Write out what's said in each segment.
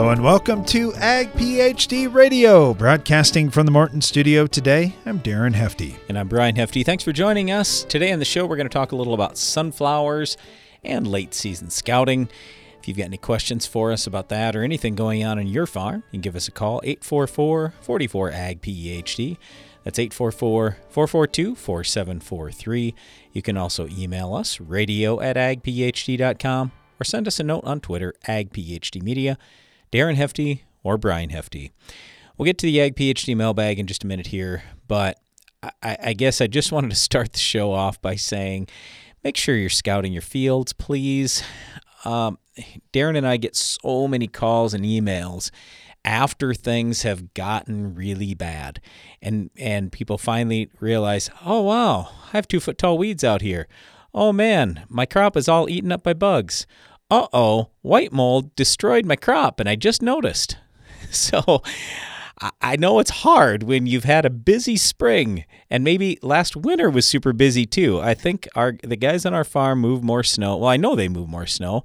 Hello and welcome to Ag PhD Radio, broadcasting from the Morton studio today. I'm Darren Hefty. And I'm Brian Hefty. Thanks for joining us. Today on the show, we're going to talk a little about sunflowers and late season scouting. If you've got any questions for us about that or anything going on in your farm, you can give us a call 844 44 AG PhD. That's 844 442 4743. You can also email us radio at agphd.com or send us a note on Twitter, agphdmedia. Darren Hefty or Brian Hefty. We'll get to the Ag PhD mailbag in just a minute here, but I, I guess I just wanted to start the show off by saying make sure you're scouting your fields, please. Um, Darren and I get so many calls and emails after things have gotten really bad and and people finally realize oh wow i have two foot tall weeds out here oh man my crop is all eaten up by bugs uh oh, white mold destroyed my crop and I just noticed. So I know it's hard when you've had a busy spring and maybe last winter was super busy too. I think our the guys on our farm move more snow. Well, I know they move more snow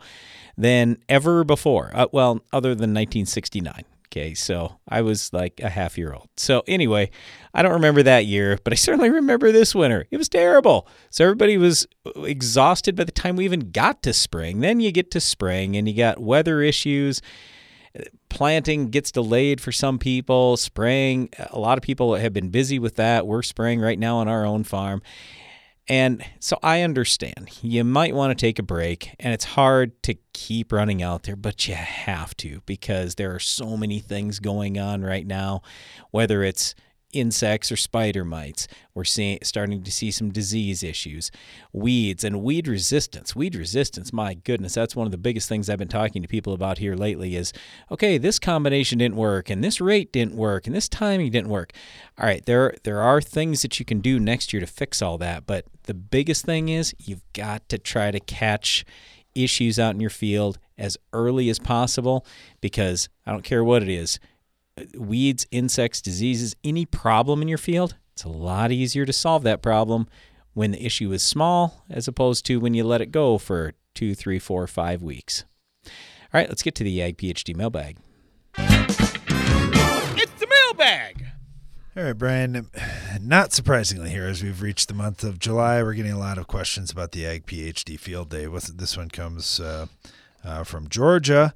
than ever before. Uh, well, other than 1969. So I was like a half year old. So anyway, I don't remember that year, but I certainly remember this winter. It was terrible. So everybody was uh, exhausted by the time we even got to spring. Then you get to spring and you got weather issues. Planting gets delayed for some people. Spraying, a lot of people have been busy with that. We're spraying right now on our own farm. And so I understand. You might want to take a break, and it's hard to keep running out there, but you have to because there are so many things going on right now, whether it's insects or spider mites. We're seeing starting to see some disease issues, weeds and weed resistance. Weed resistance, my goodness, that's one of the biggest things I've been talking to people about here lately is okay, this combination didn't work and this rate didn't work and this timing didn't work. All right, there there are things that you can do next year to fix all that, but the biggest thing is you've got to try to catch issues out in your field as early as possible because I don't care what it is weeds, insects, diseases, any problem in your field, it's a lot easier to solve that problem when the issue is small as opposed to when you let it go for two, three, four, five weeks. All right, let's get to the Ag PhD mailbag. It's the mailbag. All right, Brian. Not surprisingly, here as we've reached the month of July, we're getting a lot of questions about the Ag PhD Field Day. This one comes uh, uh, from Georgia.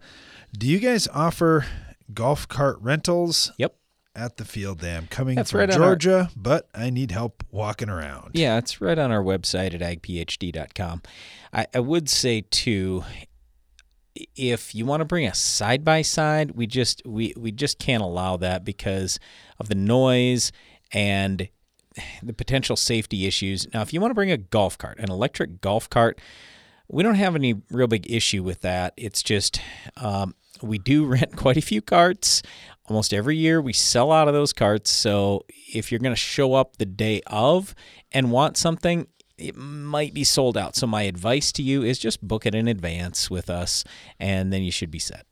Do you guys offer golf cart rentals. Yep. At the field dam, coming That's from right Georgia, our, but I need help walking around. Yeah, it's right on our website at agphd.com. I, I would say too, if you want to bring a side by side, we just we we just can't allow that because of the noise and the potential safety issues. Now, if you want to bring a golf cart, an electric golf cart, we don't have any real big issue with that. It's just um, we do rent quite a few carts. Almost every year we sell out of those carts. So if you're going to show up the day of and want something, it might be sold out. So my advice to you is just book it in advance with us and then you should be set.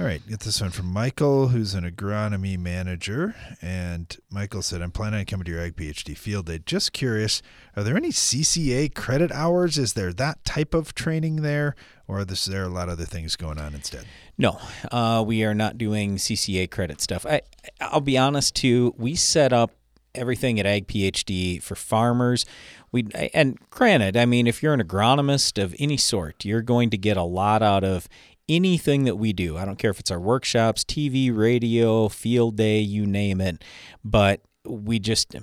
All right, get this one from Michael, who's an agronomy manager. And Michael said, I'm planning on coming to your Ag PhD field day. Just curious, are there any CCA credit hours? Is there that type of training there? Or is there a lot of other things going on instead? No, uh, we are not doing CCA credit stuff. I, I'll be honest, too, we set up everything at Ag PhD for farmers. We and granted, I mean, if you're an agronomist of any sort, you're going to get a lot out of anything that we do. I don't care if it's our workshops, TV, radio, field day, you name it. But we just,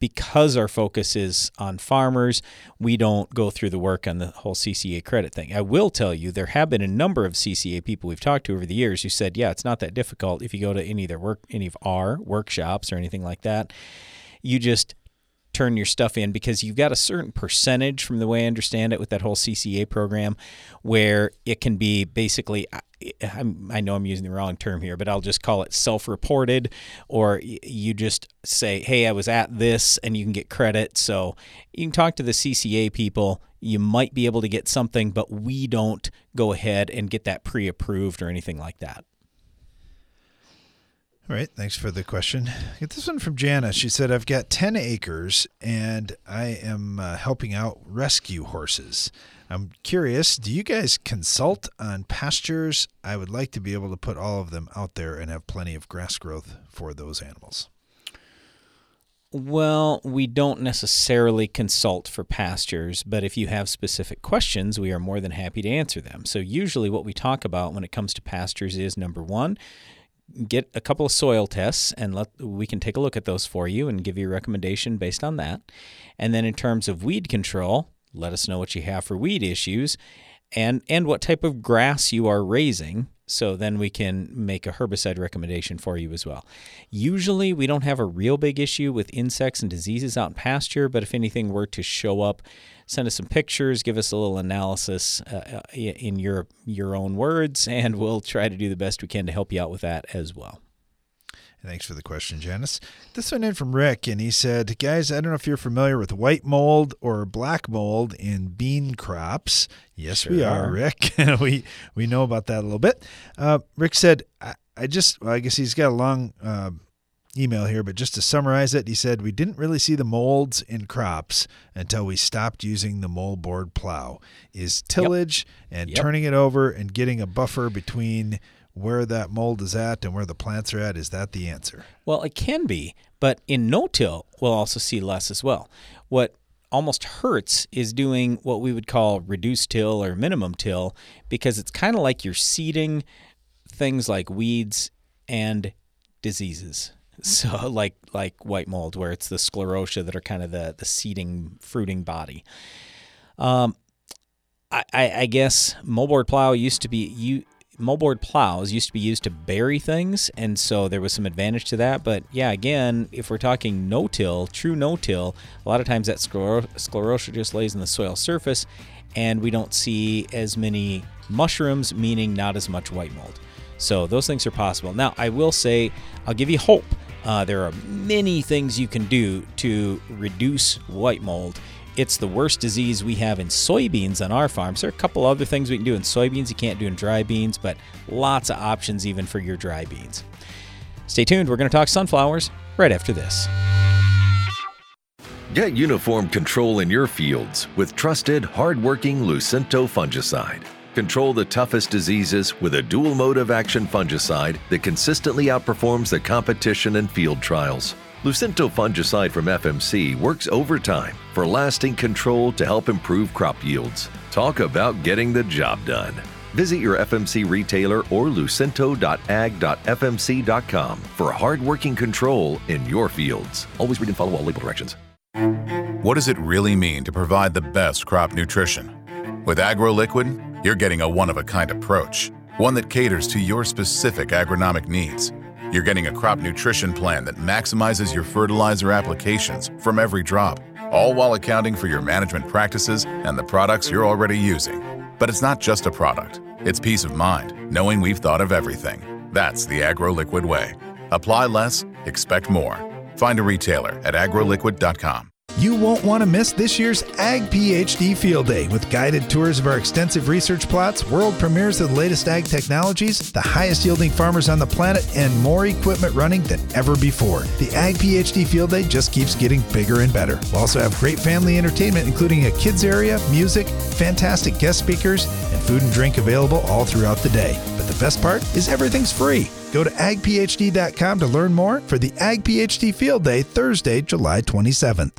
because our focus is on farmers, we don't go through the work on the whole CCA credit thing. I will tell you, there have been a number of CCA people we've talked to over the years who said, yeah, it's not that difficult if you go to any of their work, any of our workshops or anything like that. You just turn your stuff in because you've got a certain percentage from the way I understand it with that whole CCA program where it can be basically I'm, i know I'm using the wrong term here, but I'll just call it self-reported, or you just say, "Hey, I was at this," and you can get credit. So you can talk to the CCA people. You might be able to get something, but we don't go ahead and get that pre-approved or anything like that. All right, thanks for the question. Get this one from Jana. She said, I've got 10 acres and I am uh, helping out rescue horses. I'm curious, do you guys consult on pastures? I would like to be able to put all of them out there and have plenty of grass growth for those animals. Well, we don't necessarily consult for pastures, but if you have specific questions, we are more than happy to answer them. So, usually, what we talk about when it comes to pastures is number one, get a couple of soil tests and let we can take a look at those for you and give you a recommendation based on that. And then in terms of weed control, let us know what you have for weed issues and and what type of grass you are raising so then we can make a herbicide recommendation for you as well. Usually we don't have a real big issue with insects and diseases out in pasture, but if anything were to show up, send us some pictures, give us a little analysis uh, uh in your your own words, and we'll try to do the best we can to help you out with that as well. Thanks for the question, Janice. This one in from Rick, and he said, Guys, I don't know if you're familiar with white mold or black mold in bean crops. Yes, sure we are, Rick. we we know about that a little bit. Uh, Rick said, I, I just, well, I guess he's got a long uh, email here, but just to summarize it, he said, We didn't really see the molds in crops until we stopped using the moldboard plow. Is tillage yep. and yep. turning it over and getting a buffer between where that mold is at and where the plants are at, is that the answer? Well, it can be, but in no-till, we'll also see less as well. What almost hurts is doing what we would call reduced till or minimum till because it's kind of like you're seeding things like weeds and diseases. So like like white mold, where it's the sclerotia that are kind of the the seeding fruiting body. Um, I, I guess moldboard plow used to be you moldboard plows used to be used to bury things, and so there was some advantage to that. But yeah, again, if we're talking no-till, true no-till, a lot of times that scler- sclerotia just lays in the soil surface, and we don't see as many mushrooms, meaning not as much white mold. So those things are possible. Now, I will say, I'll give you hope. Uh, there are many things you can do to reduce white mold it's the worst disease we have in soybeans on our farms. There are a couple other things we can do in soybeans you can't do in dry beans, but lots of options even for your dry beans. Stay tuned. We're going to talk sunflowers right after this. Get uniform control in your fields with trusted, hardworking Lucento fungicide. Control the toughest diseases with a dual mode of action fungicide that consistently outperforms the competition in field trials. Lucento fungicide from FMC works overtime for lasting control to help improve crop yields. Talk about getting the job done. Visit your FMC retailer or lucento.ag.fmc.com for hardworking control in your fields. Always read and follow all label directions. What does it really mean to provide the best crop nutrition? With AgroLiquid, you're getting a one of a kind approach, one that caters to your specific agronomic needs you're getting a crop nutrition plan that maximizes your fertilizer applications from every drop, all while accounting for your management practices and the products you're already using. But it's not just a product, it's peace of mind, knowing we've thought of everything. That's the AgroLiquid way. Apply less, expect more. Find a retailer at agroliquid.com. You won't want to miss this year's Ag PhD Field Day with guided tours of our extensive research plots, world premieres of the latest ag technologies, the highest yielding farmers on the planet, and more equipment running than ever before. The Ag PhD Field Day just keeps getting bigger and better. We'll also have great family entertainment, including a kids area, music, fantastic guest speakers, and food and drink available all throughout the day. But the best part is everything's free. Go to agphd.com to learn more for the Ag PhD Field Day, Thursday, July 27th.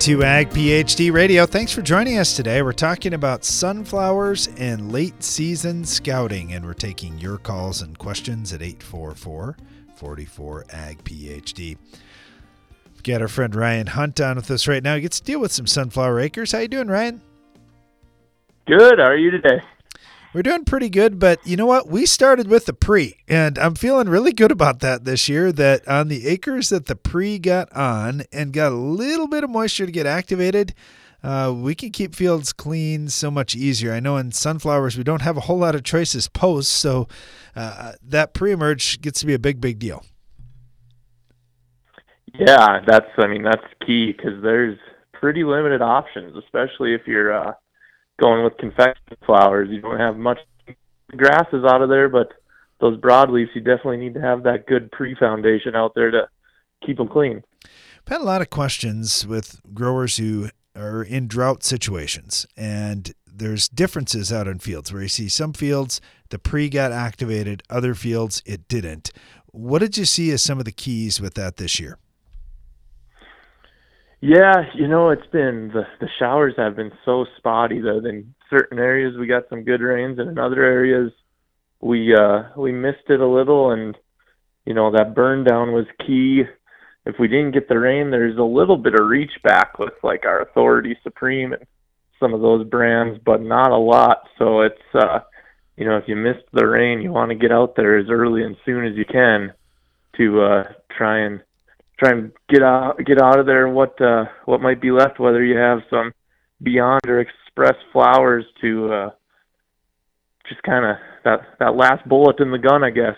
to Ag PhD Radio. Thanks for joining us today. We're talking about sunflowers and late season scouting, and we're taking your calls and questions at 844 44 Ag PhD. We've Got our friend Ryan Hunt on with us right now. He gets to deal with some sunflower acres. How you doing, Ryan? Good. How are you today? We're doing pretty good, but you know what? We started with the pre, and I'm feeling really good about that this year. That on the acres that the pre got on and got a little bit of moisture to get activated, uh, we can keep fields clean so much easier. I know in sunflowers we don't have a whole lot of choices post, so uh, that pre emerge gets to be a big, big deal. Yeah, that's I mean that's key because there's pretty limited options, especially if you're uh, going with confection flowers. You don't have much grasses out of there, but those broadleafs you definitely need to have that good pre foundation out there to keep them clean. I've had a lot of questions with growers who are in drought situations, and there's differences out in fields where you see some fields the pre got activated, other fields it didn't. What did you see as some of the keys with that this year? Yeah, you know, it's been the the showers have been so spotty though. In certain areas we got some good rains and in other areas we uh we missed it a little and you know, that burn down was key. If we didn't get the rain, there's a little bit of reach back with like our Authority Supreme and some of those brands, but not a lot. So it's uh you know, if you missed the rain, you want to get out there as early and soon as you can to uh try and try and get out get out of there what uh, what might be left, whether you have some beyond or express flowers to uh, just kind of that that last bullet in the gun, I guess.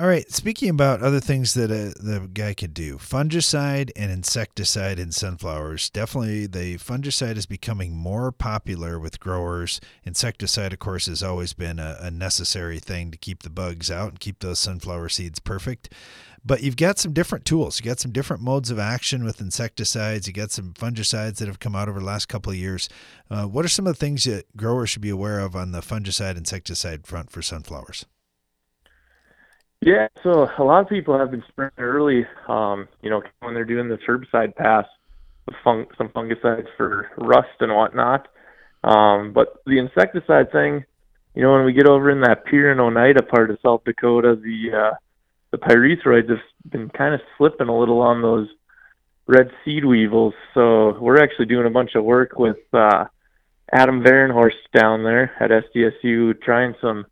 All right. Speaking about other things that a, the guy could do, fungicide and insecticide in sunflowers. Definitely, the fungicide is becoming more popular with growers. Insecticide, of course, has always been a, a necessary thing to keep the bugs out and keep those sunflower seeds perfect. But you've got some different tools. You got some different modes of action with insecticides. You got some fungicides that have come out over the last couple of years. Uh, what are some of the things that growers should be aware of on the fungicide insecticide front for sunflowers? Yeah, so a lot of people have been spraying early. Um, you know, when they're doing this herbicide pass with fung- some fungicides for rust and whatnot. Um, but the insecticide thing, you know, when we get over in that Pierre and Oneida part of South Dakota, the uh, the pyrethroids have been kind of slipping a little on those red seed weevils. So we're actually doing a bunch of work with uh, Adam Varenhorst down there at SDSU, trying some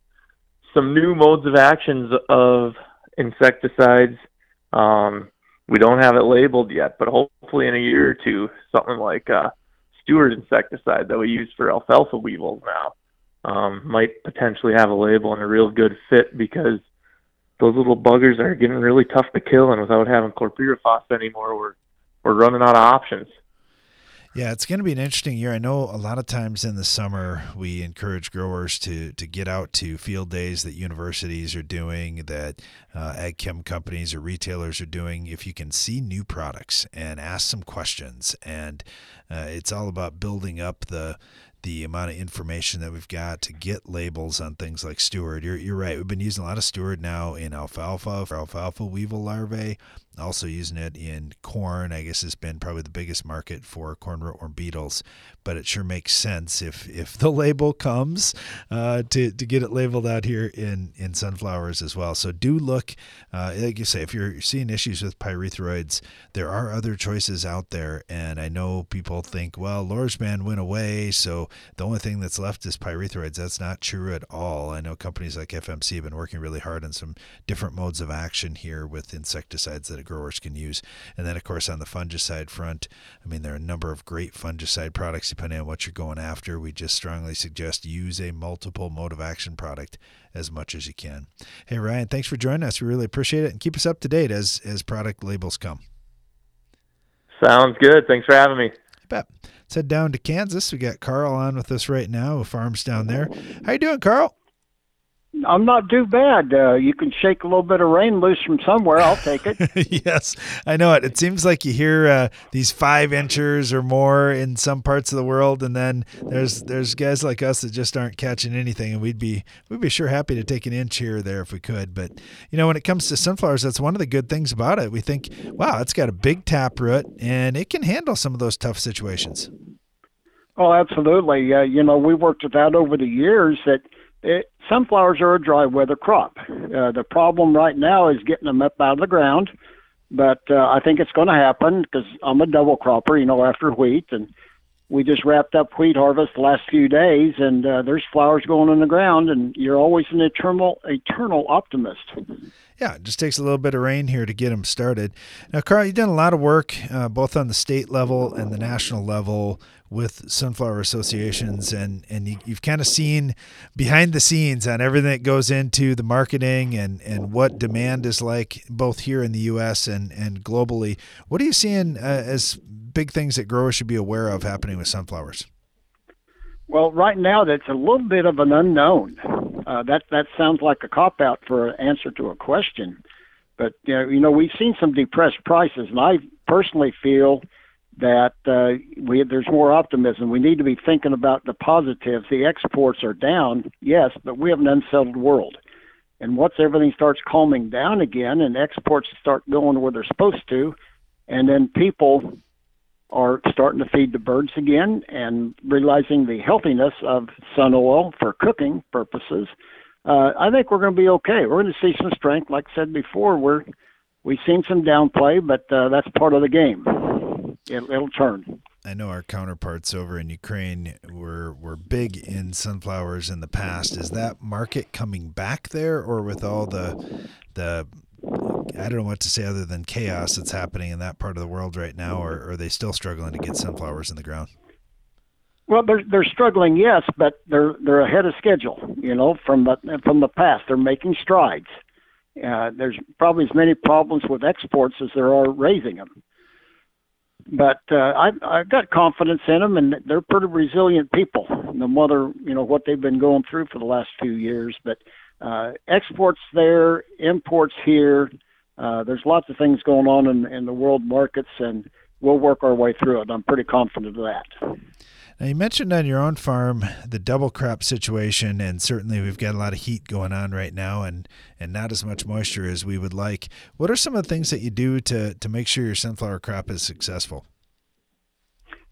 some new modes of actions of insecticides. Um, we don't have it labeled yet, but hopefully in a year or two, something like uh, Steward insecticide that we use for alfalfa weevils now um, might potentially have a label and a real good fit because those little buggers are getting really tough to kill, and without having chlorpyrifos anymore, we're we're running out of options. Yeah, it's going to be an interesting year. I know a lot of times in the summer we encourage growers to to get out to field days that universities are doing, that uh, ag chem companies or retailers are doing. If you can see new products and ask some questions, and uh, it's all about building up the the amount of information that we've got to get labels on things like steward. You're, you're right. We've been using a lot of steward now in alfalfa for alfalfa weevil larvae also using it in corn. I guess has been probably the biggest market for corn rootworm beetles. But it sure makes sense if if the label comes uh, to to get it labeled out here in in sunflowers as well. So do look, uh, like you say, if you're seeing issues with pyrethroids, there are other choices out there. And I know people think, well, Lorsban went away, so the only thing that's left is pyrethroids. That's not true at all. I know companies like FMC have been working really hard on some different modes of action here with insecticides that growers can use. And then, of course, on the fungicide front, I mean, there are a number of great fungicide products depending on what you're going after. We just strongly suggest use a multiple mode of action product as much as you can. Hey, Ryan, thanks for joining us. We really appreciate it. And keep us up to date as, as product labels come. Sounds good. Thanks for having me. You bet. Let's head down to Kansas. We got Carl on with us right now, who farms down there. How you doing, Carl? I'm not too bad. Uh, you can shake a little bit of rain loose from somewhere. I'll take it. yes, I know it. It seems like you hear uh, these five inches or more in some parts of the world, and then there's there's guys like us that just aren't catching anything, and we'd be we'd be sure happy to take an inch here or there if we could. But you know, when it comes to sunflowers, that's one of the good things about it. We think, wow, it's got a big taproot, and it can handle some of those tough situations. Oh, absolutely. Uh, you know, we worked it out over the years that it, sunflowers are a dry weather crop. Uh, the problem right now is getting them up out of the ground. but uh, I think it's going to happen because I'm a double cropper, you know, after wheat, and we just wrapped up wheat harvest the last few days, and uh, there's flowers going in the ground, and you're always an eternal eternal optimist. Yeah, it just takes a little bit of rain here to get them started. Now, Carl, you've done a lot of work uh, both on the state level and the national level with sunflower associations, and and you, have kind of seen behind the scenes on everything that goes into the marketing and and what demand is like both here in the U.S. and and globally. What are you seeing uh, as big things that growers should be aware of happening with sunflowers? Well, right now that's a little bit of an unknown. Uh, that that sounds like a cop out for an answer to a question, but you know, you know we've seen some depressed prices, and I personally feel that uh, we there's more optimism. We need to be thinking about the positives. The exports are down, yes, but we have an unsettled world. And once everything starts calming down again and exports start going where they're supposed to, and then people are starting to feed the birds again and realizing the healthiness of sun oil for cooking purposes, uh, I think we're going to be okay. We're going to see some strength, like I said before. We're we've seen some downplay, but uh, that's part of the game. It, it'll turn. I know our counterparts over in Ukraine were were big in sunflowers in the past. Is that market coming back there, or with all the the I don't know what to say other than chaos that's happening in that part of the world right now, or, or are they still struggling to get sunflowers in the ground? Well, they're they're struggling, yes, but they're they're ahead of schedule. You know, from the from the past, they're making strides. Uh, there's probably as many problems with exports as there are raising them. But uh, I I've got confidence in them, and they're pretty resilient people, no matter you know what they've been going through for the last few years. But uh, exports there, imports here. Uh, there's lots of things going on in, in the world markets, and we'll work our way through it. I'm pretty confident of that. Now, you mentioned on your own farm the double crop situation, and certainly we've got a lot of heat going on right now and, and not as much moisture as we would like. What are some of the things that you do to, to make sure your sunflower crop is successful?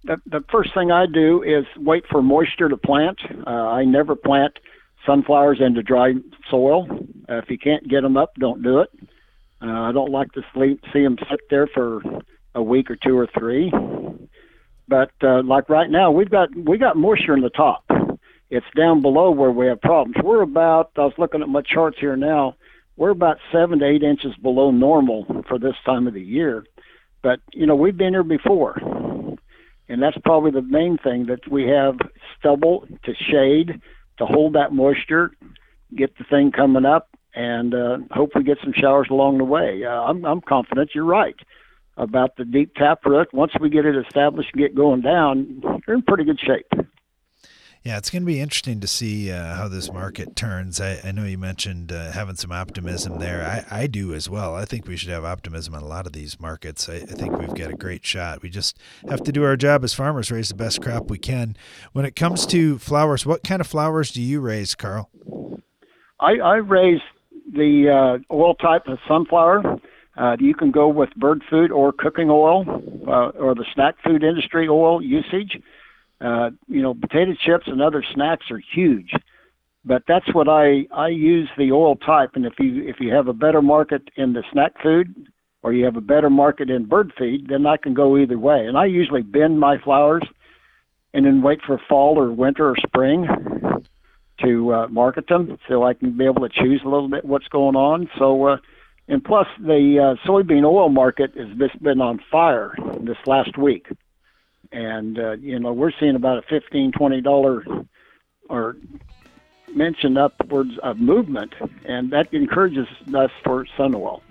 The, the first thing I do is wait for moisture to plant. Uh, I never plant sunflowers into dry soil. Uh, if you can't get them up, don't do it. Uh, I don't like to sleep, see them sit there for a week or two or three. But uh, like right now, we've got we got moisture in the top. It's down below where we have problems. We're about. I was looking at my charts here now. We're about seven to eight inches below normal for this time of the year. But you know we've been here before, and that's probably the main thing that we have stubble to shade to hold that moisture, get the thing coming up, and uh, hope we get some showers along the way. Uh, I'm, I'm confident you're right about the deep tap root. Once we get it established and get going down, you're in pretty good shape. Yeah, it's going to be interesting to see uh, how this market turns. I, I know you mentioned uh, having some optimism there. I, I do as well. I think we should have optimism in a lot of these markets. I, I think we've got a great shot. We just have to do our job as farmers, raise the best crop we can. When it comes to flowers, what kind of flowers do you raise, Carl? I, I raise the uh, oil type of sunflower. Uh, you can go with bird food or cooking oil uh, or the snack food industry oil usage. Uh, you know, potato chips and other snacks are huge, but that's what I I use the oil type. And if you if you have a better market in the snack food or you have a better market in bird feed, then I can go either way. And I usually bend my flowers and then wait for fall or winter or spring to uh, market them so I can be able to choose a little bit what's going on. So, uh, and plus the uh, soybean oil market has been on fire this last week and uh, you know we're seeing about a fifteen twenty dollar or mentioned upwards of movement, and that encourages us for sun oil.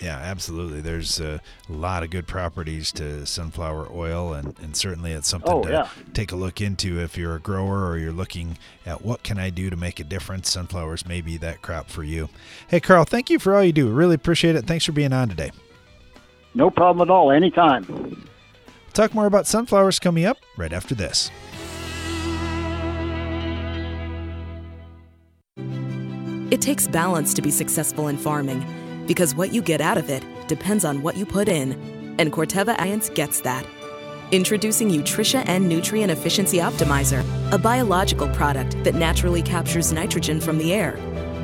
Yeah, absolutely. There's a lot of good properties to sunflower oil, and, and certainly it's something oh, to yeah. take a look into if you're a grower or you're looking at what can I do to make a difference. Sunflowers may be that crop for you. Hey, Carl, thank you for all you do. Really appreciate it. Thanks for being on today. No problem at all. Anytime. Talk more about sunflowers coming up right after this. It takes balance to be successful in farming because what you get out of it depends on what you put in. And Corteva Alliance gets that. Introducing Utrisha N Nutrient Efficiency Optimizer, a biological product that naturally captures nitrogen from the air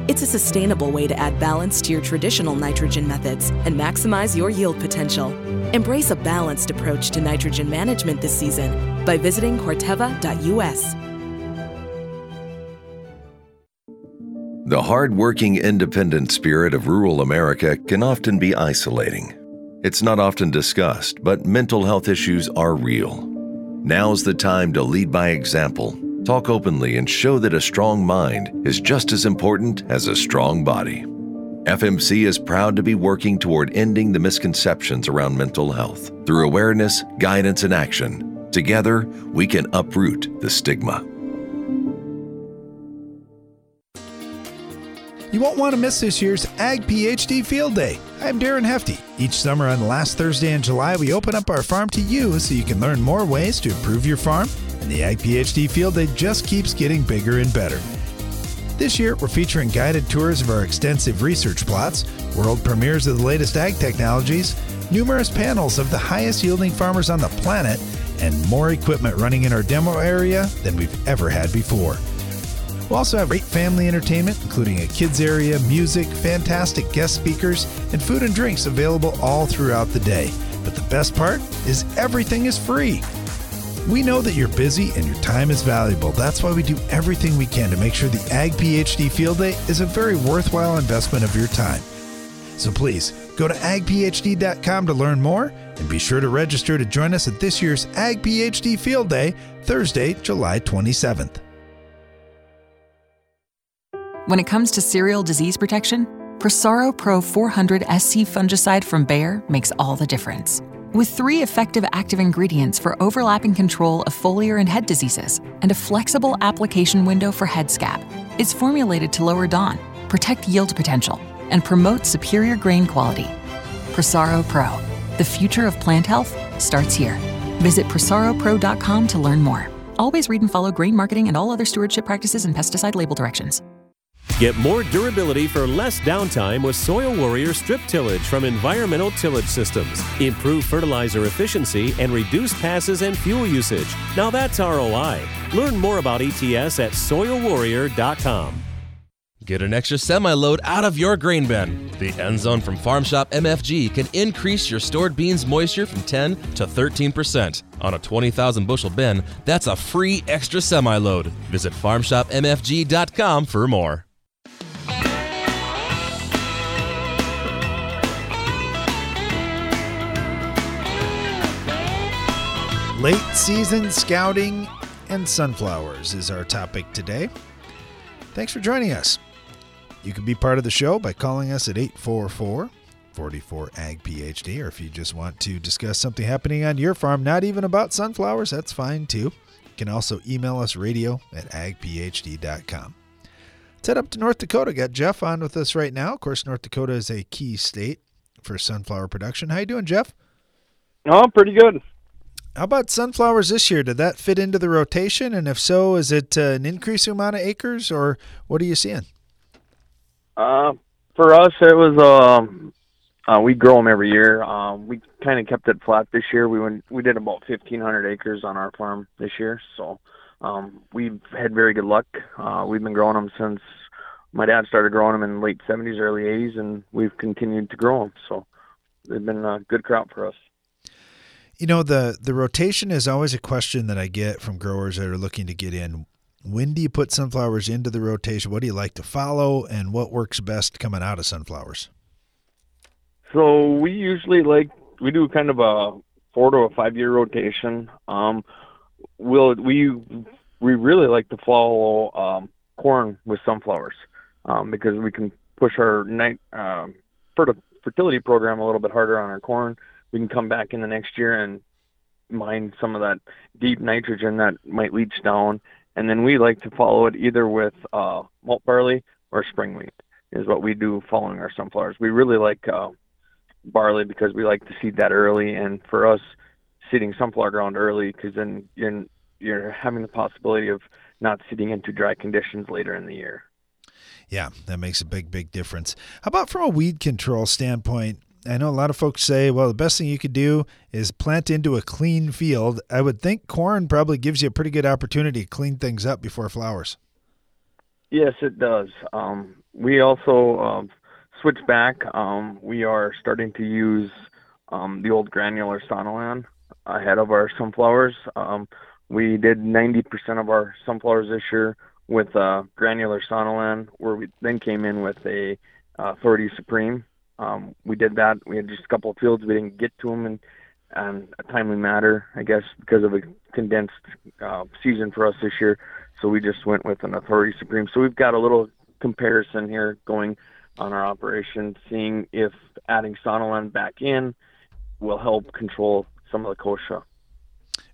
It's a sustainable way to add balance to your traditional nitrogen methods and maximize your yield potential. Embrace a balanced approach to nitrogen management this season by visiting Corteva.us. The hard-working, independent spirit of rural America can often be isolating. It's not often discussed, but mental health issues are real. Now's the time to lead by example, talk openly, and show that a strong mind is just as important as a strong body. FMC is proud to be working toward ending the misconceptions around mental health through awareness, guidance, and action. Together, we can uproot the stigma. You won't want to miss this year's Ag PhD Field Day. I'm Darren Hefty. Each summer on the last Thursday in July, we open up our farm to you so you can learn more ways to improve your farm, and the Ag PhD Field Day just keeps getting bigger and better. This year, we're featuring guided tours of our extensive research plots, world premieres of the latest ag technologies, numerous panels of the highest yielding farmers on the planet, and more equipment running in our demo area than we've ever had before. We'll also have great family entertainment, including a kids area, music, fantastic guest speakers, and food and drinks available all throughout the day. But the best part is everything is free. We know that you're busy and your time is valuable. That's why we do everything we can to make sure the Ag PhD Field Day is a very worthwhile investment of your time. So please go to agphd.com to learn more and be sure to register to join us at this year's Ag PhD Field Day, Thursday, July 27th. When it comes to cereal disease protection, Prosaro Pro 400 SC fungicide from Bayer makes all the difference. With three effective active ingredients for overlapping control of foliar and head diseases, and a flexible application window for head scab, it's formulated to lower DON, protect yield potential, and promote superior grain quality. Prosaro Pro, the future of plant health, starts here. Visit prosaropro.com to learn more. Always read and follow grain marketing and all other stewardship practices and pesticide label directions. Get more durability for less downtime with Soil Warrior strip tillage from Environmental Tillage Systems. Improve fertilizer efficiency and reduce passes and fuel usage. Now that's ROI. Learn more about ETS at soilwarrior.com. Get an extra semi load out of your grain bin. The End Zone from Farm Shop MFG can increase your stored beans moisture from 10 to 13%. On a 20,000 bushel bin, that's a free extra semi load. Visit farmshopmfg.com for more. Late season scouting and sunflowers is our topic today. Thanks for joining us. You can be part of the show by calling us at 844 44 Ag PhD, or if you just want to discuss something happening on your farm, not even about sunflowers, that's fine too. You can also email us radio at agphd.com. Let's head up to North Dakota. Got Jeff on with us right now. Of course, North Dakota is a key state for sunflower production. How you doing, Jeff? Oh, pretty good. How about sunflowers this year? Did that fit into the rotation? And if so, is it uh, an increasing amount of acres, or what are you seeing? Uh, for us, it was um, uh, we grow them every year. Um, we kind of kept it flat this year. We went we did about fifteen hundred acres on our farm this year, so um, we've had very good luck. Uh, we've been growing them since my dad started growing them in late seventies, early eighties, and we've continued to grow them. So they've been a good crop for us. You know, the the rotation is always a question that I get from growers that are looking to get in. When do you put sunflowers into the rotation? What do you like to follow, and what works best coming out of sunflowers? So we usually like we do kind of a four to a five year rotation. Um, we'll we we really like to follow um, corn with sunflowers um, because we can push our night um, fertility program a little bit harder on our corn we can come back in the next year and mine some of that deep nitrogen that might leach down. And then we like to follow it either with uh, malt barley or spring wheat is what we do following our sunflowers. We really like uh, barley because we like to seed that early. And for us, seeding sunflower ground early because then you're, you're having the possibility of not seeding into dry conditions later in the year. Yeah, that makes a big, big difference. How about from a weed control standpoint? I know a lot of folks say, well, the best thing you could do is plant into a clean field. I would think corn probably gives you a pretty good opportunity to clean things up before flowers. Yes, it does. Um, we also um, switched back. Um, we are starting to use um, the old granular Sonalan ahead of our sunflowers. Um, we did 90% of our sunflowers this year with uh, granular Sonalan, where we then came in with a uh, Authority Supreme. Um, we did that. We had just a couple of fields. We didn't get to them in, in a timely manner, I guess, because of a condensed uh, season for us this year. So we just went with an Authority Supreme. So we've got a little comparison here going on our operation, seeing if adding Sonalan back in will help control some of the kochia.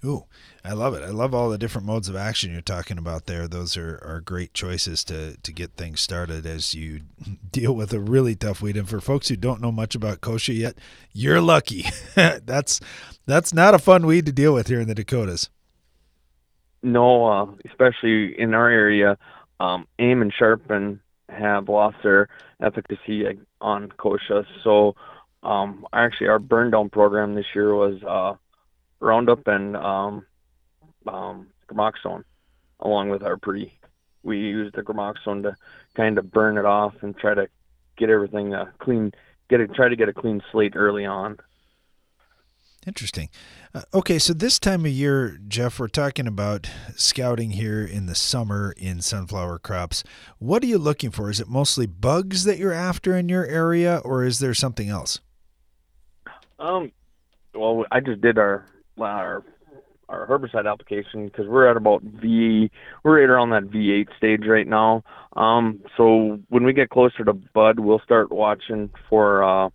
Ooh, I love it. I love all the different modes of action you're talking about there. Those are, are great choices to, to get things started as you deal with a really tough weed. And for folks who don't know much about kochia yet, you're lucky. that's that's not a fun weed to deal with here in the Dakotas. No, uh, especially in our area, um, AIM and Sharpen have lost their efficacy on kochia. So um, actually, our burn down program this year was uh, Roundup and um, um, Gramoxone, along with our pre. We used the Gramoxone to kind of burn it off and try to get everything uh, clean, get it, try to get a clean slate early on. Interesting. Uh, okay, so this time of year, Jeff, we're talking about scouting here in the summer in sunflower crops. What are you looking for? Is it mostly bugs that you're after in your area, or is there something else? Um, well, I just did our our our herbicide application because we're at about V we're right around that V8 stage right now. Um, so when we get closer to bud, we'll start watching for uh,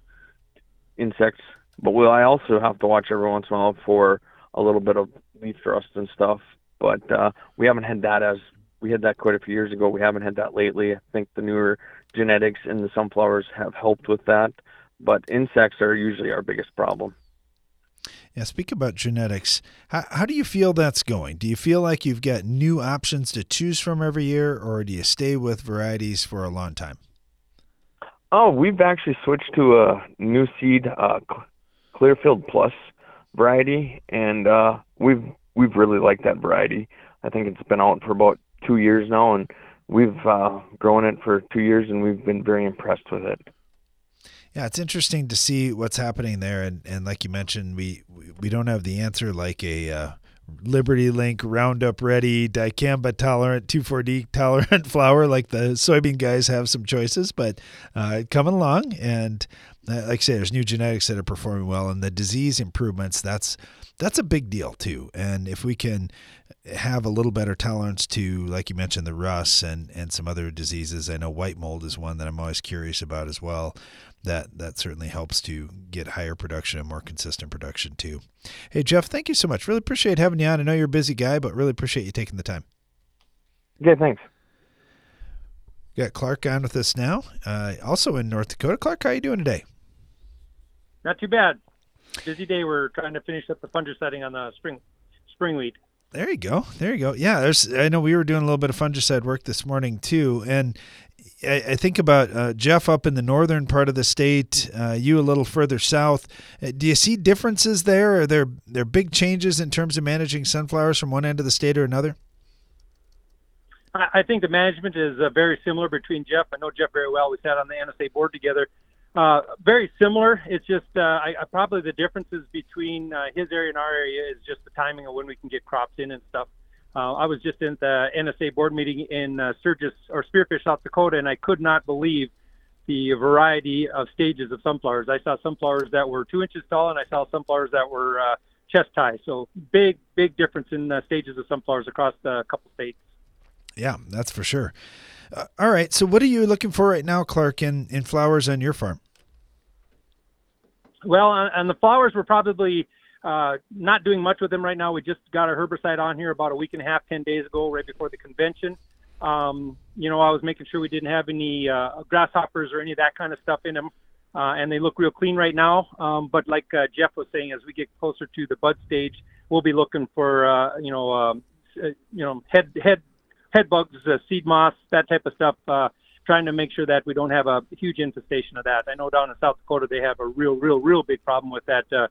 insects. But we'll, I also have to watch every once in a while for a little bit of leaf rust and stuff. But uh, we haven't had that as we had that quite a few years ago. We haven't had that lately. I think the newer genetics in the sunflowers have helped with that. But insects are usually our biggest problem. Yeah, speak about genetics. How, how do you feel that's going? Do you feel like you've got new options to choose from every year, or do you stay with varieties for a long time? Oh, we've actually switched to a new seed, uh, Clearfield Plus variety, and uh, we've we've really liked that variety. I think it's been out for about two years now, and we've uh, grown it for two years, and we've been very impressed with it. Yeah, it's interesting to see what's happening there, and, and like you mentioned, we we don't have the answer like a uh, Liberty Link Roundup Ready dicamba tolerant 2,4-D tolerant flower like the soybean guys have some choices, but uh, coming along, and uh, like I say, there's new genetics that are performing well, and the disease improvements. That's that's a big deal too, and if we can have a little better tolerance to, like you mentioned, the rust and and some other diseases. I know white mold is one that I'm always curious about as well that that certainly helps to get higher production and more consistent production too. Hey Jeff, thank you so much. Really appreciate having you on. I know you're a busy guy, but really appreciate you taking the time. Okay, thanks. Got Clark on with us now, uh, also in North Dakota. Clark, how are you doing today? Not too bad. Busy day. We're trying to finish up the fungiciding on the spring spring wheat. There you go. There you go. Yeah, there's. I know we were doing a little bit of fungicide work this morning too, and I, I think about uh, Jeff up in the northern part of the state, uh, you a little further south. Uh, do you see differences there? Are there there big changes in terms of managing sunflowers from one end of the state or another? I think the management is uh, very similar between Jeff. I know Jeff very well. We sat on the NSA board together. Uh, very similar. It's just uh, I, I probably the differences between uh, his area and our area is just the timing of when we can get crops in and stuff. Uh, I was just in the NSA board meeting in uh, Sturgis or Spearfish, South Dakota, and I could not believe the variety of stages of sunflowers. I saw sunflowers that were two inches tall, and I saw sunflowers that were uh, chest high. So big, big difference in the stages of sunflowers across a couple states. Yeah, that's for sure. Uh, all right. So, what are you looking for right now, Clark, in, in flowers on your farm? Well, on the flowers, we're probably uh, not doing much with them right now. We just got a herbicide on here about a week and a half, ten days ago, right before the convention. Um, you know, I was making sure we didn't have any uh, grasshoppers or any of that kind of stuff in them, uh, and they look real clean right now. Um, but like uh, Jeff was saying, as we get closer to the bud stage, we'll be looking for uh, you know, um, uh, you know, head head head bugs, uh, seed moths, that type of stuff. Uh, trying to make sure that we don't have a huge infestation of that. I know down in South Dakota they have a real, real, real big problem with that. Uh,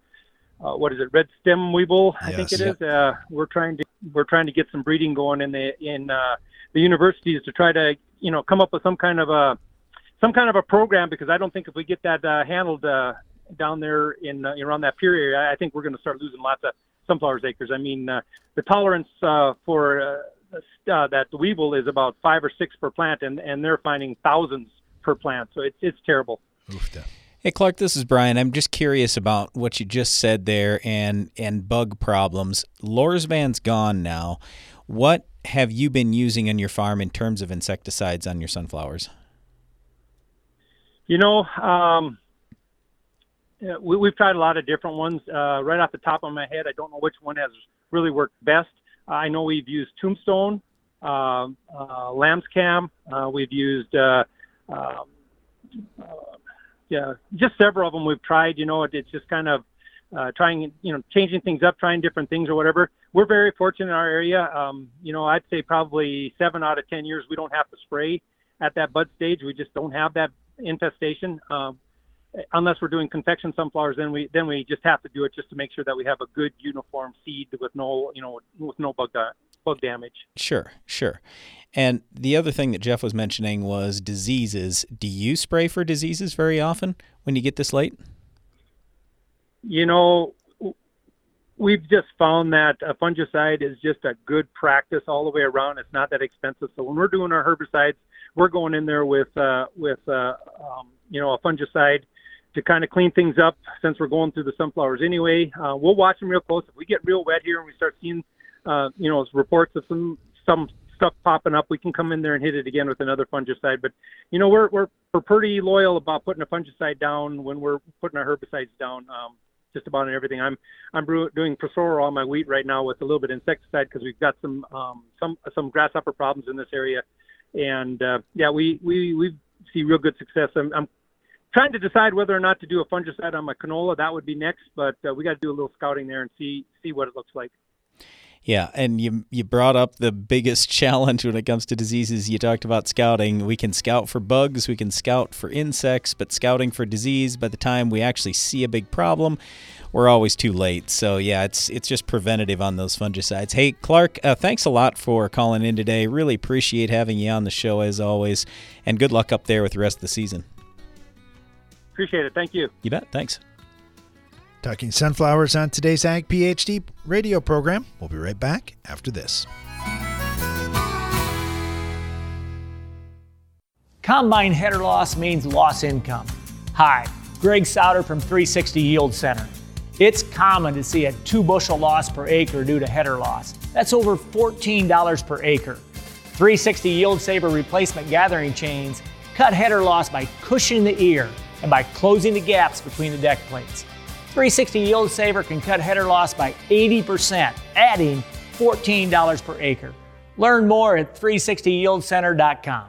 uh, what is it, red stem weevil? I yes, think it yep. is. Uh, we're trying to we're trying to get some breeding going in the in uh, the universities to try to you know come up with some kind of a some kind of a program because I don't think if we get that uh, handled uh, down there in uh, around that Pierre area, I think we're going to start losing lots of sunflowers acres. I mean, uh, the tolerance uh, for uh, uh, that weevil is about five or six per plant, and and they're finding thousands per plant. So it's it's terrible. Hey Clark, this is Brian. I'm just curious about what you just said there and and bug problems. Lorsban's gone now. What have you been using on your farm in terms of insecticides on your sunflowers? You know, um, we, we've tried a lot of different ones. Uh, right off the top of my head, I don't know which one has really worked best. I know we've used Tombstone, uh, uh, Lamb's. Uh, we've used, uh, um, uh, yeah, just several of them we've tried. You know, it, it's just kind of uh, trying, you know, changing things up, trying different things or whatever. We're very fortunate in our area. Um, you know, I'd say probably seven out of ten years we don't have to spray at that bud stage. We just don't have that infestation. Um, unless we're doing confection sunflowers, then we then we just have to do it just to make sure that we have a good uniform seed with no you know with no bug uh, bug damage. Sure, sure. And the other thing that Jeff was mentioning was diseases. Do you spray for diseases very often when you get this late? You know, we've just found that a fungicide is just a good practice all the way around. It's not that expensive. So when we're doing our herbicides, we're going in there with uh, with uh, um, you know a fungicide to kind of clean things up since we're going through the sunflowers anyway. Uh, we'll watch them real close. If we get real wet here and we start seeing uh, you know reports of some some stuff popping up, we can come in there and hit it again with another fungicide. But you know we're we're we're pretty loyal about putting a fungicide down when we're putting our herbicides down. Um, just about everything. I'm I'm doing Prosaro on my wheat right now with a little bit of insecticide because we've got some um, some some grasshopper problems in this area and uh, yeah, we we we see real good success. I'm, I'm trying to decide whether or not to do a fungicide on my canola. That would be next, but uh, we got to do a little scouting there and see see what it looks like. Yeah, and you you brought up the biggest challenge when it comes to diseases. You talked about scouting. We can scout for bugs, we can scout for insects, but scouting for disease by the time we actually see a big problem, we're always too late. So yeah, it's it's just preventative on those fungicides. Hey Clark, uh, thanks a lot for calling in today. Really appreciate having you on the show as always, and good luck up there with the rest of the season. Appreciate it. Thank you. You bet. Thanks. Talking sunflowers on today's Ag PhD radio program. We'll be right back after this. Combine header loss means loss income. Hi, Greg Sauder from 360 Yield Center. It's common to see a two bushel loss per acre due to header loss. That's over $14 per acre. 360 Yield Saver replacement gathering chains cut header loss by cushioning the ear and by closing the gaps between the deck plates. 360 Yield Saver can cut header loss by 80%, adding $14 per acre. Learn more at 360yieldcenter.com.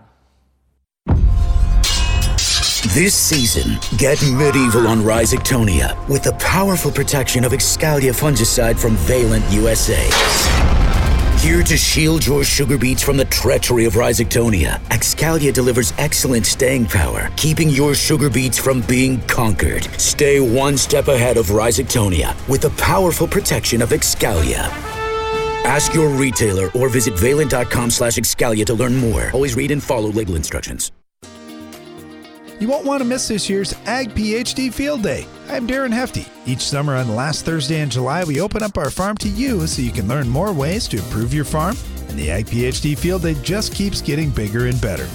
This season, get medieval on Rhizoctonia with the powerful protection of Excalia fungicide from Valent USA. Here to shield your sugar beets from the treachery of Rhizoctonia, Excalia delivers excellent staying power, keeping your sugar beets from being conquered. Stay one step ahead of Rhizoctonia with the powerful protection of Excalia. Ask your retailer or visit valent.com slash Excalia to learn more. Always read and follow label instructions. You won't want to miss this year's Ag PhD Field Day. I'm Darren Hefty. Each summer on the last Thursday in July, we open up our farm to you so you can learn more ways to improve your farm, and the Ag PhD Field Day just keeps getting bigger and better.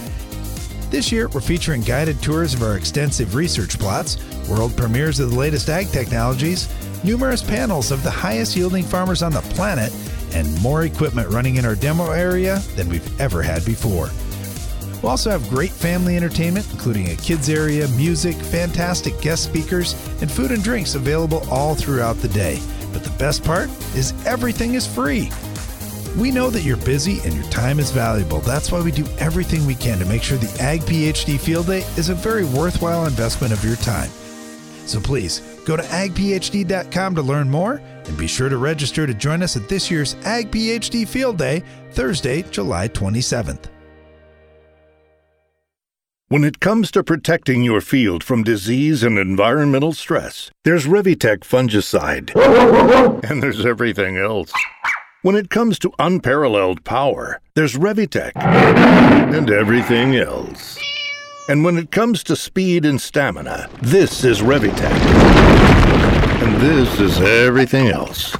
This year, we're featuring guided tours of our extensive research plots, world premieres of the latest ag technologies, numerous panels of the highest yielding farmers on the planet, and more equipment running in our demo area than we've ever had before. We'll also have great family entertainment, including a kids area, music, fantastic guest speakers, and food and drinks available all throughout the day. But the best part is everything is free. We know that you're busy and your time is valuable. That's why we do everything we can to make sure the Ag PhD Field Day is a very worthwhile investment of your time. So please go to agphd.com to learn more and be sure to register to join us at this year's Ag PhD Field Day, Thursday, July 27th. When it comes to protecting your field from disease and environmental stress, there's Revytek fungicide. and there's everything else. When it comes to unparalleled power, there's Revytek and everything else. And when it comes to speed and stamina, this is Revytek. And this is everything else.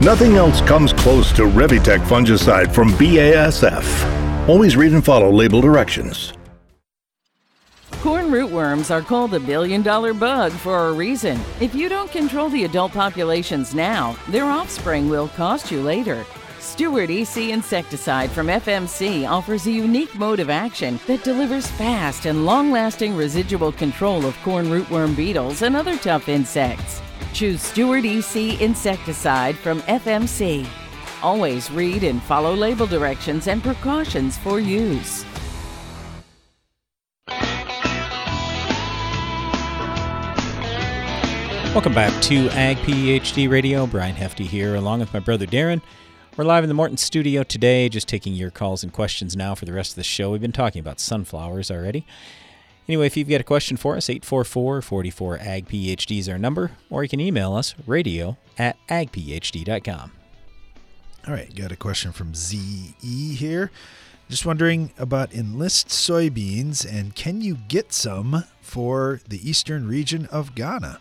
Nothing else comes close to Revytek fungicide from BASF. Always read and follow label directions. Corn rootworms are called the billion dollar bug for a reason. If you don't control the adult populations now, their offspring will cost you later. Steward EC insecticide from FMC offers a unique mode of action that delivers fast and long lasting residual control of corn rootworm beetles and other tough insects. Choose Steward EC insecticide from FMC. Always read and follow label directions and precautions for use. Welcome back to Ag PhD Radio. Brian Hefty here, along with my brother Darren. We're live in the Morton studio today, just taking your calls and questions now for the rest of the show. We've been talking about sunflowers already. Anyway, if you've got a question for us, 844 44 Ag PhD is our number, or you can email us radio at agphd.com. All right, got a question from ZE here. Just wondering about enlist soybeans and can you get some for the eastern region of Ghana?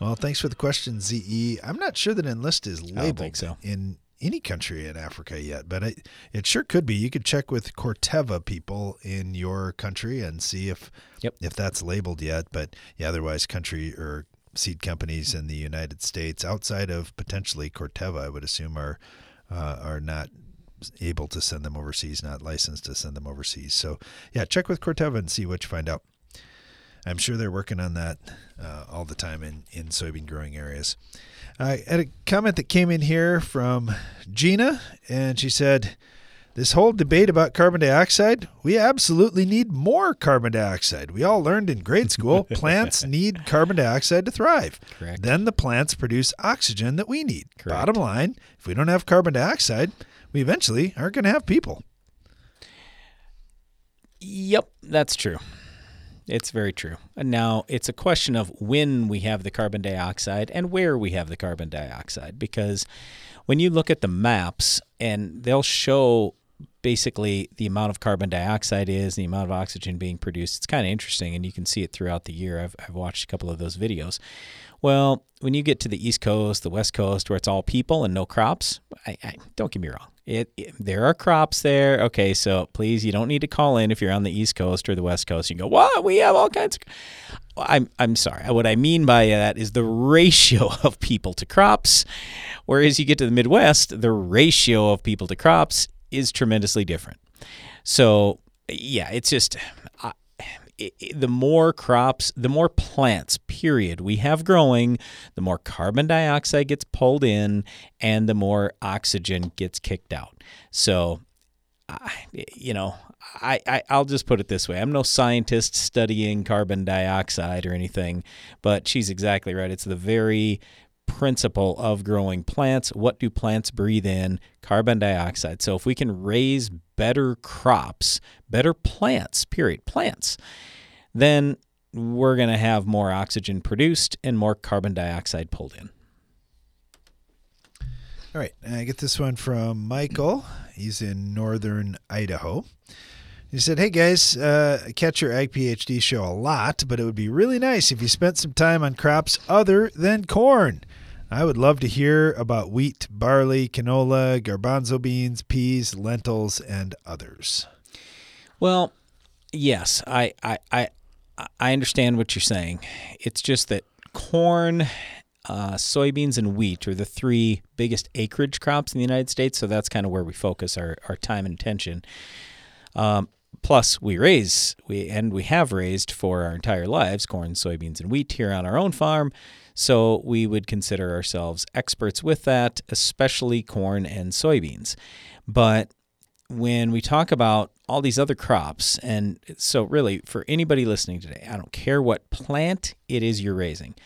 Well, thanks for the question, ZE. I'm not sure that enlist is labeled so. in any country in Africa yet, but it, it sure could be. You could check with Corteva people in your country and see if Yep. if that's labeled yet. But yeah, otherwise, country or seed companies in the United States outside of potentially Corteva, I would assume, are uh, are not able to send them overseas, not licensed to send them overseas. So yeah, check with Corteva and see what you find out. I'm sure they're working on that uh, all the time in, in soybean growing areas. I had a comment that came in here from Gina, and she said, This whole debate about carbon dioxide, we absolutely need more carbon dioxide. We all learned in grade school plants need carbon dioxide to thrive. Correct. Then the plants produce oxygen that we need. Correct. Bottom line, if we don't have carbon dioxide, we eventually aren't going to have people. Yep, that's true. It's very true. And now it's a question of when we have the carbon dioxide and where we have the carbon dioxide. Because when you look at the maps, and they'll show basically the amount of carbon dioxide is, the amount of oxygen being produced. It's kind of interesting, and you can see it throughout the year. I've, I've watched a couple of those videos. Well, when you get to the East Coast, the West Coast, where it's all people and no crops, I, I, don't get me wrong. It, it there are crops there. Okay, so please, you don't need to call in if you're on the East Coast or the West Coast. You go, what? We have all kinds of. I'm I'm sorry. What I mean by that is the ratio of people to crops. Whereas you get to the Midwest, the ratio of people to crops is tremendously different. So yeah, it's just the more crops, the more plants, period, we have growing, the more carbon dioxide gets pulled in, and the more oxygen gets kicked out. So, you know, I, I I'll just put it this way: I'm no scientist studying carbon dioxide or anything, but she's exactly right. It's the very principle of growing plants. What do plants breathe in? Carbon dioxide. So if we can raise better crops, better plants, period, plants, then we're going to have more oxygen produced and more carbon dioxide pulled in. All right, I get this one from Michael. He's in northern Idaho. He said, Hey guys, uh, I catch your Ag PhD show a lot, but it would be really nice if you spent some time on crops other than corn. I would love to hear about wheat, barley, canola, garbanzo beans, peas, lentils, and others. Well, yes, I I I, I understand what you're saying. It's just that corn, uh, soybeans, and wheat are the three biggest acreage crops in the United States. So that's kind of where we focus our, our time and attention. Um, plus, we raise we and we have raised for our entire lives corn, soybeans, and wheat here on our own farm. So we would consider ourselves experts with that, especially corn and soybeans. But when we talk about all these other crops, and so really for anybody listening today, I don't care what plant it is you're raising,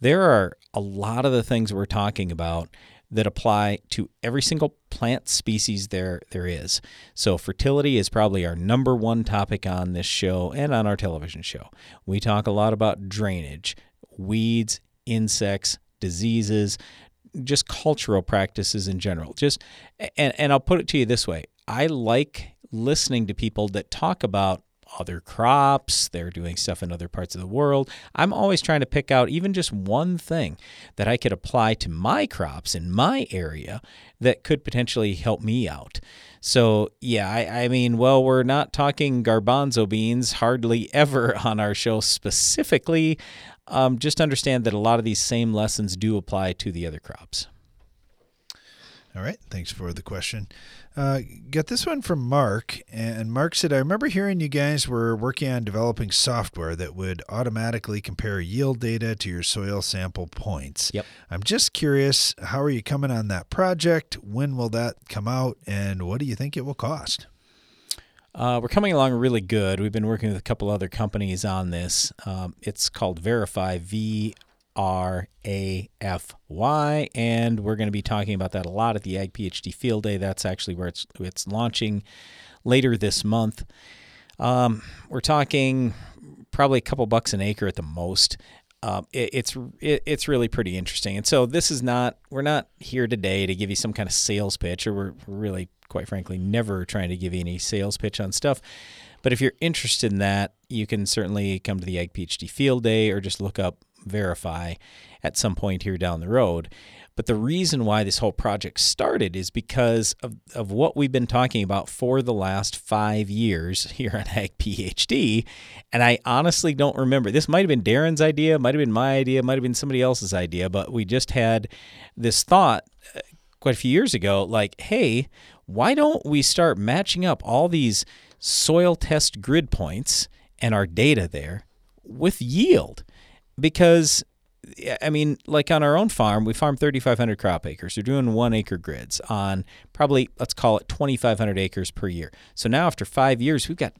there are a lot of the things we're talking about that apply to every single plant species there there is. So fertility is probably our number one topic on this show and on our television show. We talk a lot about drainage, weeds, insects, diseases, just cultural practices in general. Just and and I'll put it to you this way: I like listening to people that talk about other crops, they're doing stuff in other parts of the world. I'm always trying to pick out even just one thing that I could apply to my crops in my area that could potentially help me out. So, yeah, I, I mean, well, we're not talking garbanzo beans hardly ever on our show specifically. Um, just understand that a lot of these same lessons do apply to the other crops. All right. Thanks for the question. Uh, got this one from Mark. And Mark said, I remember hearing you guys were working on developing software that would automatically compare yield data to your soil sample points. Yep. I'm just curious, how are you coming on that project? When will that come out? And what do you think it will cost? Uh, we're coming along really good. We've been working with a couple other companies on this. Um, it's called Vrafy, V R A F Y, and we're going to be talking about that a lot at the Ag PhD Field Day. That's actually where it's it's launching later this month. Um, we're talking probably a couple bucks an acre at the most. Um, it, it's it, it's really pretty interesting. And so this is not we're not here today to give you some kind of sales pitch, or we're really quite frankly never trying to give you any sales pitch on stuff. But if you're interested in that, you can certainly come to the Ag PhD Field Day or just look up Vrafy at some point here down the road. But the reason why this whole project started is because of, of what we've been talking about for the last five years here on Ag PhD. And I honestly don't remember. This might have been Darren's idea, might have been my idea, might have been somebody else's idea, but we just had this thought uh, quite a few years ago like, hey, why don't we start matching up all these soil test grid points and our data there with yield? Because I mean, like on our own farm, we farm 3,500 crop acres. We're doing one acre grids on probably, let's call it 2,500 acres per year. So now after five years, we've got,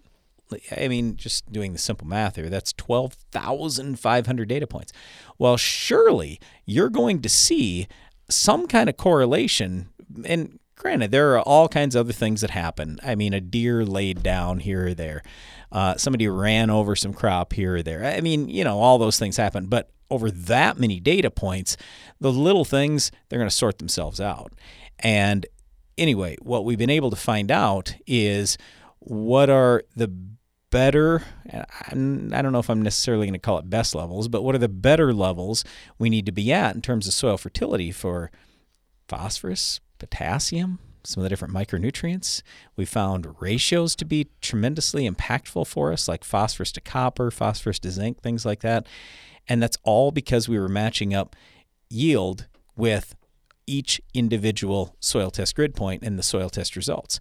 I mean, just doing the simple math here, that's 12,500 data points. Well, surely you're going to see some kind of correlation. And granted, there are all kinds of other things that happen. I mean, a deer laid down here or there. Uh, somebody ran over some crop here or there. I mean, you know, all those things happen. But over that many data points, the little things, they're going to sort themselves out. And anyway, what we've been able to find out is what are the better, I don't know if I'm necessarily going to call it best levels, but what are the better levels we need to be at in terms of soil fertility for phosphorus, potassium, some of the different micronutrients. We found ratios to be tremendously impactful for us, like phosphorus to copper, phosphorus to zinc, things like that. And that's all because we were matching up yield with each individual soil test grid point and the soil test results.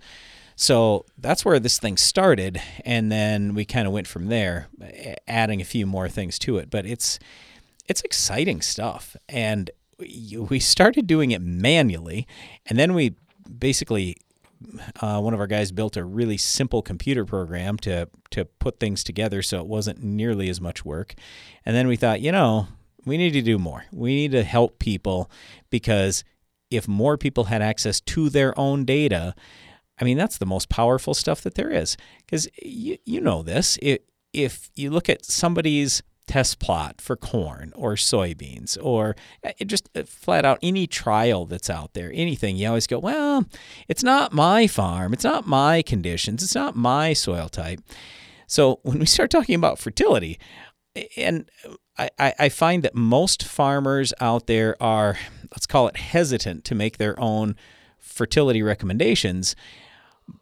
So that's where this thing started, and then we kind of went from there, adding a few more things to it. But it's it's exciting stuff, and we started doing it manually, and then we basically uh, one of our guys built a really simple computer program to to put things together so it wasn't nearly as much work. And then we thought, you know, we need to do more. We need to help people because if more people had access to their own data, I mean, that's the most powerful stuff that there is. Because you, you know this. It, if you look at somebody's test plot for corn or soybeans or uh, just uh, flat out any trial that's out there, anything, you always go, well, it's not my farm, it's not my conditions, it's not my soil type. So when we start talking about fertility, and I, I find that most farmers out there are, let's call it hesitant to make their own fertility recommendations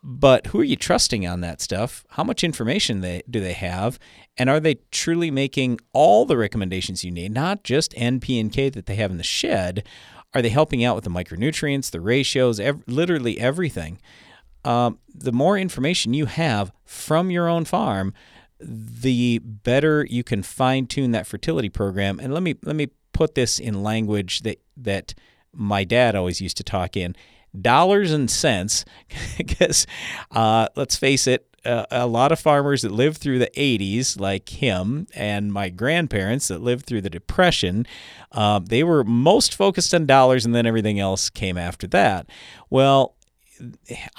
but who are you trusting on that stuff? How much information they, do they have? And are they truly making all the recommendations you need, not just N, P, and K that they have in the shed? Are they helping out with the micronutrients, the ratios, ev- literally everything? Um, the more information you have from your own farm, the better you can fine tune that fertility program. And let me let me put this in language that that my dad always used to talk in dollars and cents because uh, let's face it uh, a lot of farmers that lived through the 80s like him and my grandparents that lived through the depression uh, they were most focused on dollars and then everything else came after that. Well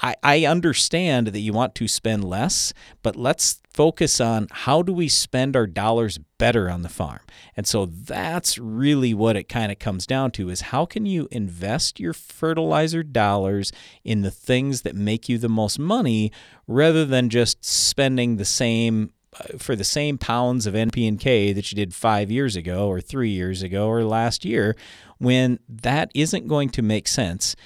I, I understand that you want to spend less, but let's focus on how do we spend our dollars better on the farm. And so that's really what it kind of comes down to is how can you invest your fertilizer dollars in the things that make you the most money rather than just spending the same uh, for the same pounds of NP and K that you did 5 years ago or 3 years ago or last year when that isn't going to make sense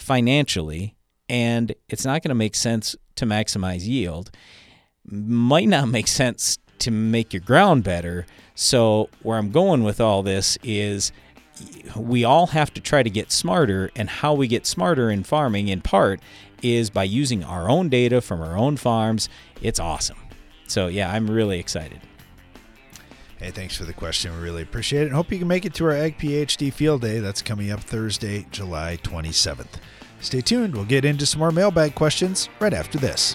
financially and it's not going to make sense to maximize yield might not make sense to make your ground better. So, where I'm going with all this is we all have to try to get smarter, and how we get smarter in farming, in part, is by using our own data from our own farms. It's awesome. So, yeah, I'm really excited. Hey, thanks for the question. We really appreciate it. And hope you can make it to our Ag PhD Field Day. That's coming up Thursday, July 27th. Stay tuned. We'll get into some more mailbag questions right after this.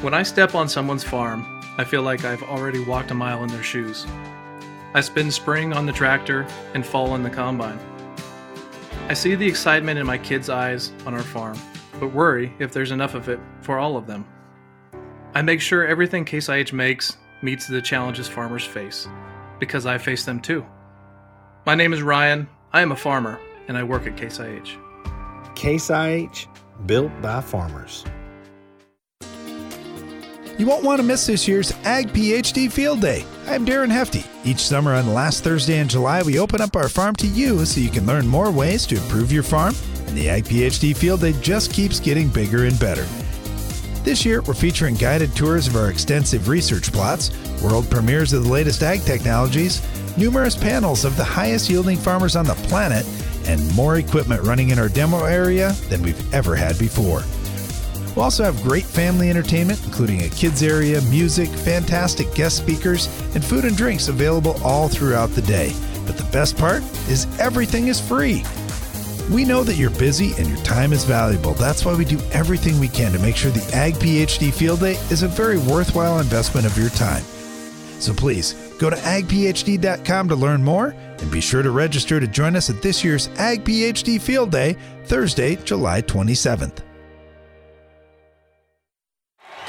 When I step on someone's farm, I feel like I've already walked a mile in their shoes. I spend spring on the tractor and fall in the combine. I see the excitement in my kids' eyes on our farm, but worry if there's enough of it for all of them. I make sure everything Case IH makes meets the challenges farmers face, because I face them too. My name is Ryan, I am a farmer, and I work at Case IH. Case IH, built by farmers. You won't want to miss this year's Ag PhD Field Day. I'm Darren Hefty. Each summer on the last Thursday in July, we open up our farm to you so you can learn more ways to improve your farm, and the Ag PhD Field Day just keeps getting bigger and better. This year, we're featuring guided tours of our extensive research plots, world premieres of the latest ag technologies, numerous panels of the highest yielding farmers on the planet, and more equipment running in our demo area than we've ever had before. We'll also have great family entertainment, including a kids area, music, fantastic guest speakers, and food and drinks available all throughout the day. But the best part is everything is free. We know that you're busy and your time is valuable. That's why we do everything we can to make sure the Ag PhD Field Day is a very worthwhile investment of your time. So please go to agphd.com to learn more and be sure to register to join us at this year's Ag PhD Field Day, Thursday, July 27th.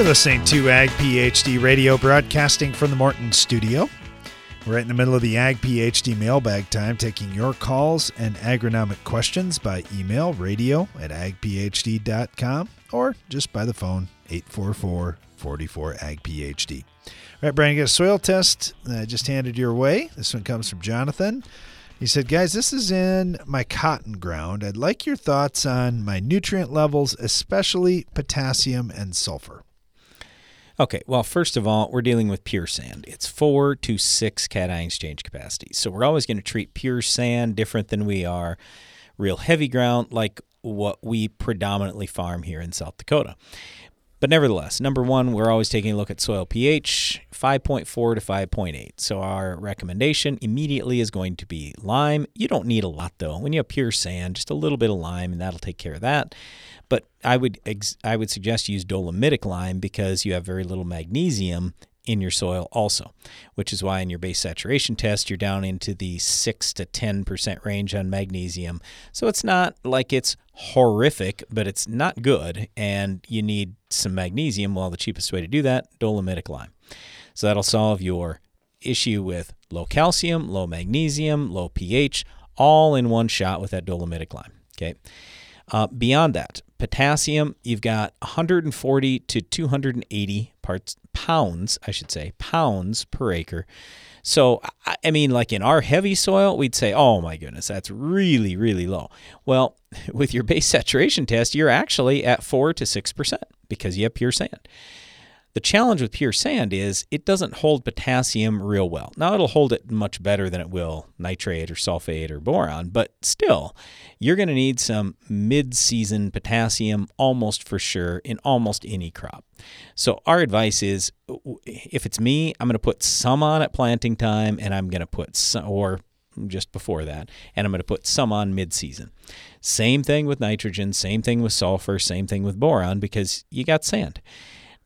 You're listening to Ag PhD Radio, broadcasting from the Morton studio. We're right in the middle of the Ag PhD mailbag time, taking your calls and agronomic questions by email, radio at agphd.com, or just by the phone, 844 44 Ag PhD. All right, Brian, you got a soil test I just handed your way. This one comes from Jonathan. He said, Guys, this is in my cotton ground. I'd like your thoughts on my nutrient levels, especially potassium and sulfur. Okay, well, first of all, we're dealing with pure sand. It's four to six cation exchange capacity. So we're always going to treat pure sand different than we are real heavy ground, like what we predominantly farm here in South Dakota. But nevertheless, number one, we're always taking a look at soil pH 5.4 to 5.8. So our recommendation immediately is going to be lime. You don't need a lot though. When you have pure sand, just a little bit of lime, and that'll take care of that. But I would ex- I would suggest you use dolomitic lime because you have very little magnesium in your soil also, which is why in your base saturation test you're down into the 6 to 10% range on magnesium. So it's not like it's horrific, but it's not good and you need some magnesium. Well, the cheapest way to do that, dolomitic lime. So that'll solve your issue with low calcium, low magnesium, low pH, all in one shot with that dolomitic lime. Okay. Uh, beyond that, potassium, you've got 140 to 280 parts pounds, I should say, pounds per acre. So, I mean, like in our heavy soil, we'd say, oh my goodness, that's really, really low. Well, with your base saturation test, you're actually at 4 to 6% because you have pure sand. The challenge with pure sand is it doesn't hold potassium real well. Now, it'll hold it much better than it will nitrate or sulfate or boron, but still, you're going to need some mid season potassium almost for sure in almost any crop. So, our advice is if it's me, I'm going to put some on at planting time and I'm going to put some, or just before that, and I'm going to put some on mid season. Same thing with nitrogen, same thing with sulfur, same thing with boron because you got sand.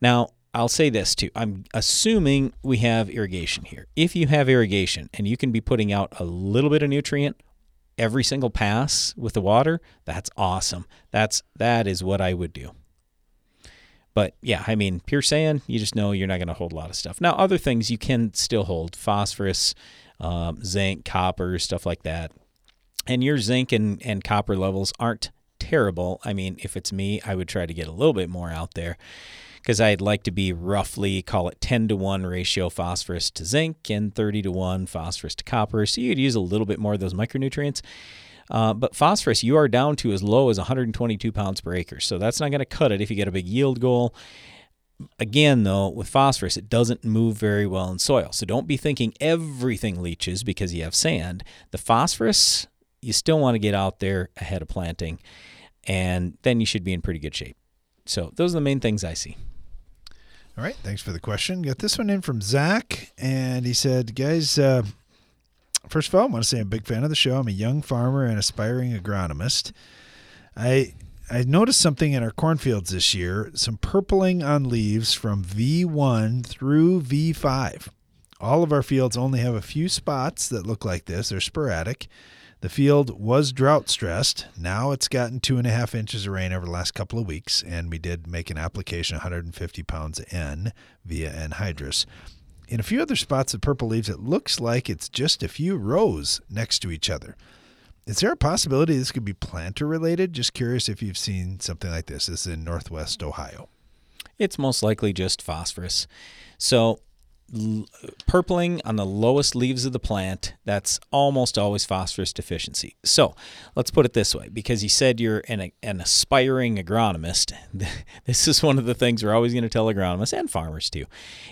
Now, I'll say this too. I'm assuming we have irrigation here. If you have irrigation and you can be putting out a little bit of nutrient every single pass with the water, that's awesome. That's that is what I would do. But yeah, I mean, pure sand, you just know you're not going to hold a lot of stuff. Now, other things you can still hold phosphorus, um, zinc, copper, stuff like that. And your zinc and, and copper levels aren't terrible. I mean, if it's me, I would try to get a little bit more out there because I'd like to be roughly, call it 10 to 1 ratio phosphorus to zinc and 30 to 1 phosphorus to copper. So you'd use a little bit more of those micronutrients. Uh, but phosphorus, you are down to as low as 122 pounds per acre. So that's not going to cut it if you get a big yield goal. Again, though, with phosphorus, it doesn't move very well in soil. So don't be thinking everything leaches because you have sand. The phosphorus, you still want to get out there ahead of planting, and then you should be in pretty good shape. So those are the main things I see. All right, thanks for the question. Got this one in from Zach, and he said, "Guys, uh, first of all, I want to say I'm a big fan of the show. I'm a young farmer and aspiring agronomist. I I noticed something in our cornfields this year: some purpling on leaves from V1 through V5. All of our fields only have a few spots that look like this. They're sporadic." The field was drought stressed. Now it's gotten two and a half inches of rain over the last couple of weeks, and we did make an application 150 pounds N via anhydrous. In a few other spots of purple leaves, it looks like it's just a few rows next to each other. Is there a possibility this could be planter related? Just curious if you've seen something like this. This is in northwest Ohio. It's most likely just phosphorus. So purpling on the lowest leaves of the plant, that's almost always phosphorus deficiency. So let's put it this way because you said you're an, an aspiring agronomist. This is one of the things we're always going to tell agronomists and farmers too.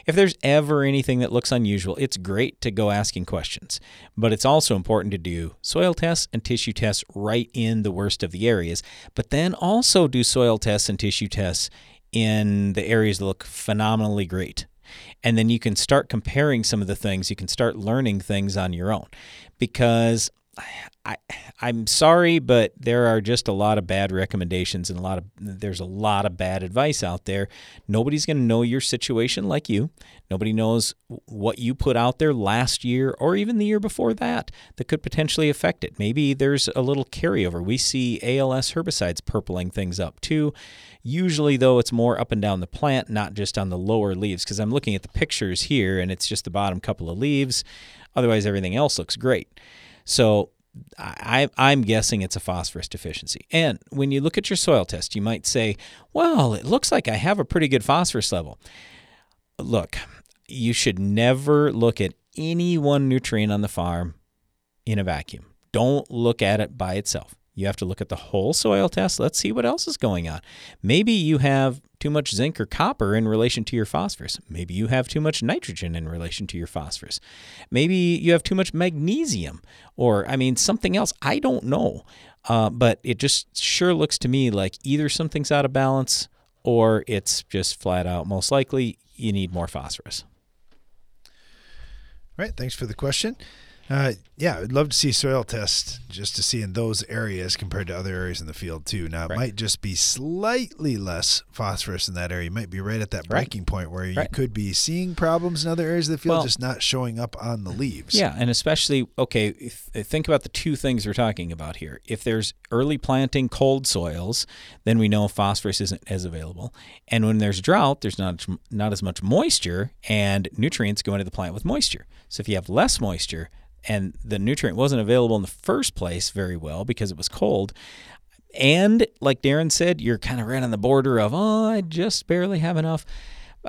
If there's ever anything that looks unusual, it's great to go asking questions, but it's also important to do soil tests and tissue tests right in the worst of the areas, but then also do soil tests and tissue tests in the areas that look phenomenally great and then you can start comparing some of the things. You can start learning things on your own because I, I'm sorry, but there are just a lot of bad recommendations and a lot of there's a lot of bad advice out there. Nobody's going to know your situation like you. Nobody knows what you put out there last year or even the year before that that could potentially affect it. Maybe there's a little carryover. We see ALS herbicides purpling things up too. Usually, though, it's more up and down the plant, not just on the lower leaves. Because I'm looking at the pictures here, and it's just the bottom couple of leaves. Otherwise, everything else looks great. So I, I'm guessing it's a phosphorus deficiency. And when you look at your soil test, you might say, well, it looks like I have a pretty good phosphorus level. Look, you should never look at any one nutrient on the farm in a vacuum. Don't look at it by itself. You have to look at the whole soil test. Let's see what else is going on. Maybe you have too much zinc or copper in relation to your phosphorus. Maybe you have too much nitrogen in relation to your phosphorus. Maybe you have too much magnesium or, I mean, something else. I don't know. Uh, but it just sure looks to me like either something's out of balance or it's just flat out most likely you need more phosphorus. All right, thanks for the question. Uh, yeah, I'd love to see soil tests just to see in those areas compared to other areas in the field too. Now it Right. might just be slightly less phosphorus in that area. You might be right at that Right. breaking point where you Right. could be seeing problems in other areas of the field, Well- just not showing up on the leaves. Yeah, and especially okay, if, think about the two things we're talking about here. If there's early planting cold soils, then we know phosphorus isn't as available. And when there's drought, there's not not as much moisture and nutrients go into the plant with moisture. So if you have less moisture and the nutrient wasn't available in the first place very well because it was cold, and like Darren said, you're kind of right on the border of, oh, I just barely have enough.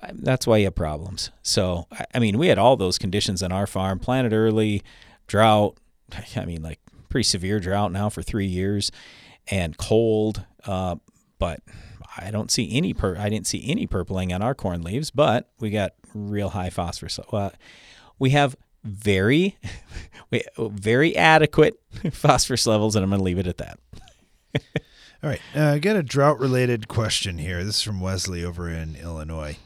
Uh, that's why you have problems. So, I mean, we had all those conditions on our farm planted early, drought. I mean, like pretty severe drought now for three years and cold. Uh, but I don't see any, per- I didn't see any purpling on our corn leaves, but we got real high phosphorus. Uh, we have very, very adequate phosphorus levels, and I'm going to leave it at that. All right. Uh, I got a drought related question here. This is from Wesley over in Illinois.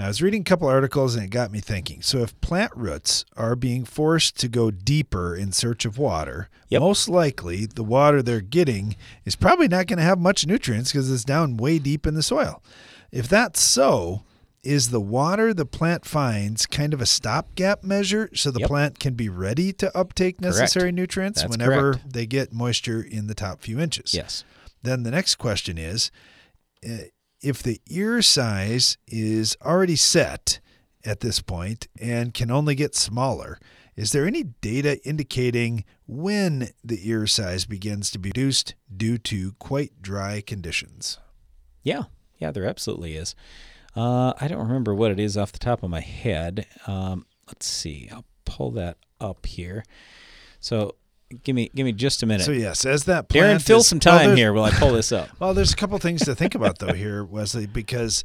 I was reading a couple articles and it got me thinking. So, if plant roots are being forced to go deeper in search of water, most likely the water they're getting is probably not going to have much nutrients because it's down way deep in the soil. If that's so, is the water the plant finds kind of a stopgap measure so the Yep. plant can be ready to uptake necessary nutrients That's whenever correct. they get moisture in the top few inches? Yes. Then the next question is uh, if the ear size is already set at this point and can only get smaller, is there any data indicating when the ear size begins to be reduced due to quite dry conditions? Yeah, yeah, there absolutely is. Uh, I don't remember what it is off the top of my head. Um, let's see. I'll pull that up here. So give me give me just a minute. So yes, as that Darren, plant fill is- some time there's- here while I pull this up. well, there's a couple things to think about though here, Wesley, because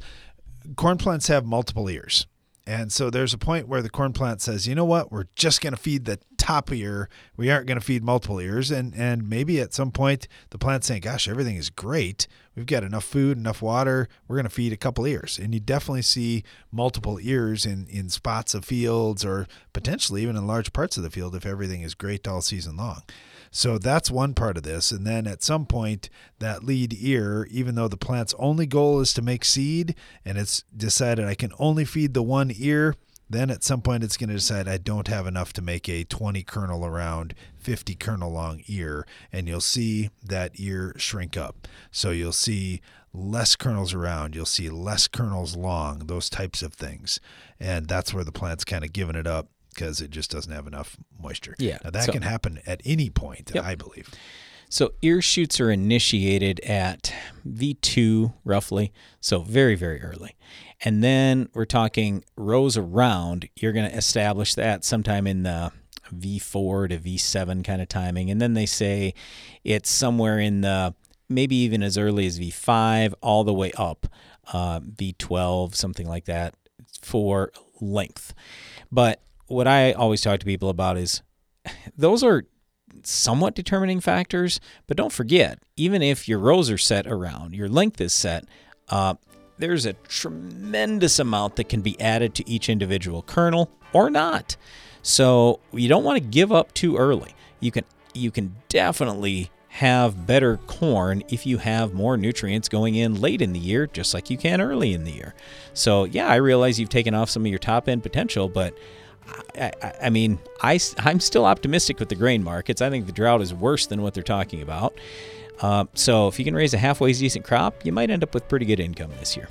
corn plants have multiple ears. And so there's a point where the corn plant says, you know what, we're just going to feed the top ear. We aren't going to feed multiple ears. And, and maybe at some point the plant's saying, gosh, everything is great. We've got enough food, enough water. We're going to feed a couple ears. And you definitely see multiple ears in, in spots of fields or potentially even in large parts of the field if everything is great all season long. So that's one part of this. And then at some point, that lead ear, even though the plant's only goal is to make seed and it's decided I can only feed the one ear, then at some point it's going to decide I don't have enough to make a 20 kernel around, 50 kernel long ear. And you'll see that ear shrink up. So you'll see less kernels around, you'll see less kernels long, those types of things. And that's where the plant's kind of giving it up because it just doesn't have enough moisture. Yeah, Now that so- can happen at any point, Yep. I believe. So ear shoots are initiated at V2 roughly, so very very early. And then we're talking rows around, you're going to establish that sometime in the V4 to V7 kind of timing. And then they say it's somewhere in the maybe even as early as V5 all the way up uh, V12 something like that for length. But what I always talk to people about is those are somewhat determining factors, but don't forget, even if your rows are set around, your length is set, uh, there's a tremendous amount that can be added to each individual kernel or not. So you don't want to give up too early. You can you can definitely have better corn if you have more nutrients going in late in the year, just like you can early in the year. So yeah, I realize you've taken off some of your top end potential, but I, I, I mean, I, am still optimistic with the grain markets. I think the drought is worse than what they're talking about. Uh, so if you can raise a halfway decent crop, you might end up with pretty good income this year.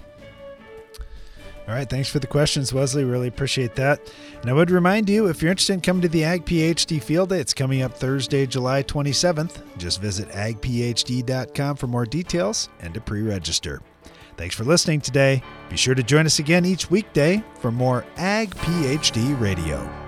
All right, thanks for the questions, Wesley. Really appreciate that. And I would remind you if you're interested in coming to the Ag PhD Field Day, it's coming up Thursday, July 27th. Just visit agphd.com for more details and to pre register. Thanks for listening today. Be sure to join us again each weekday for more Ag PhD Radio.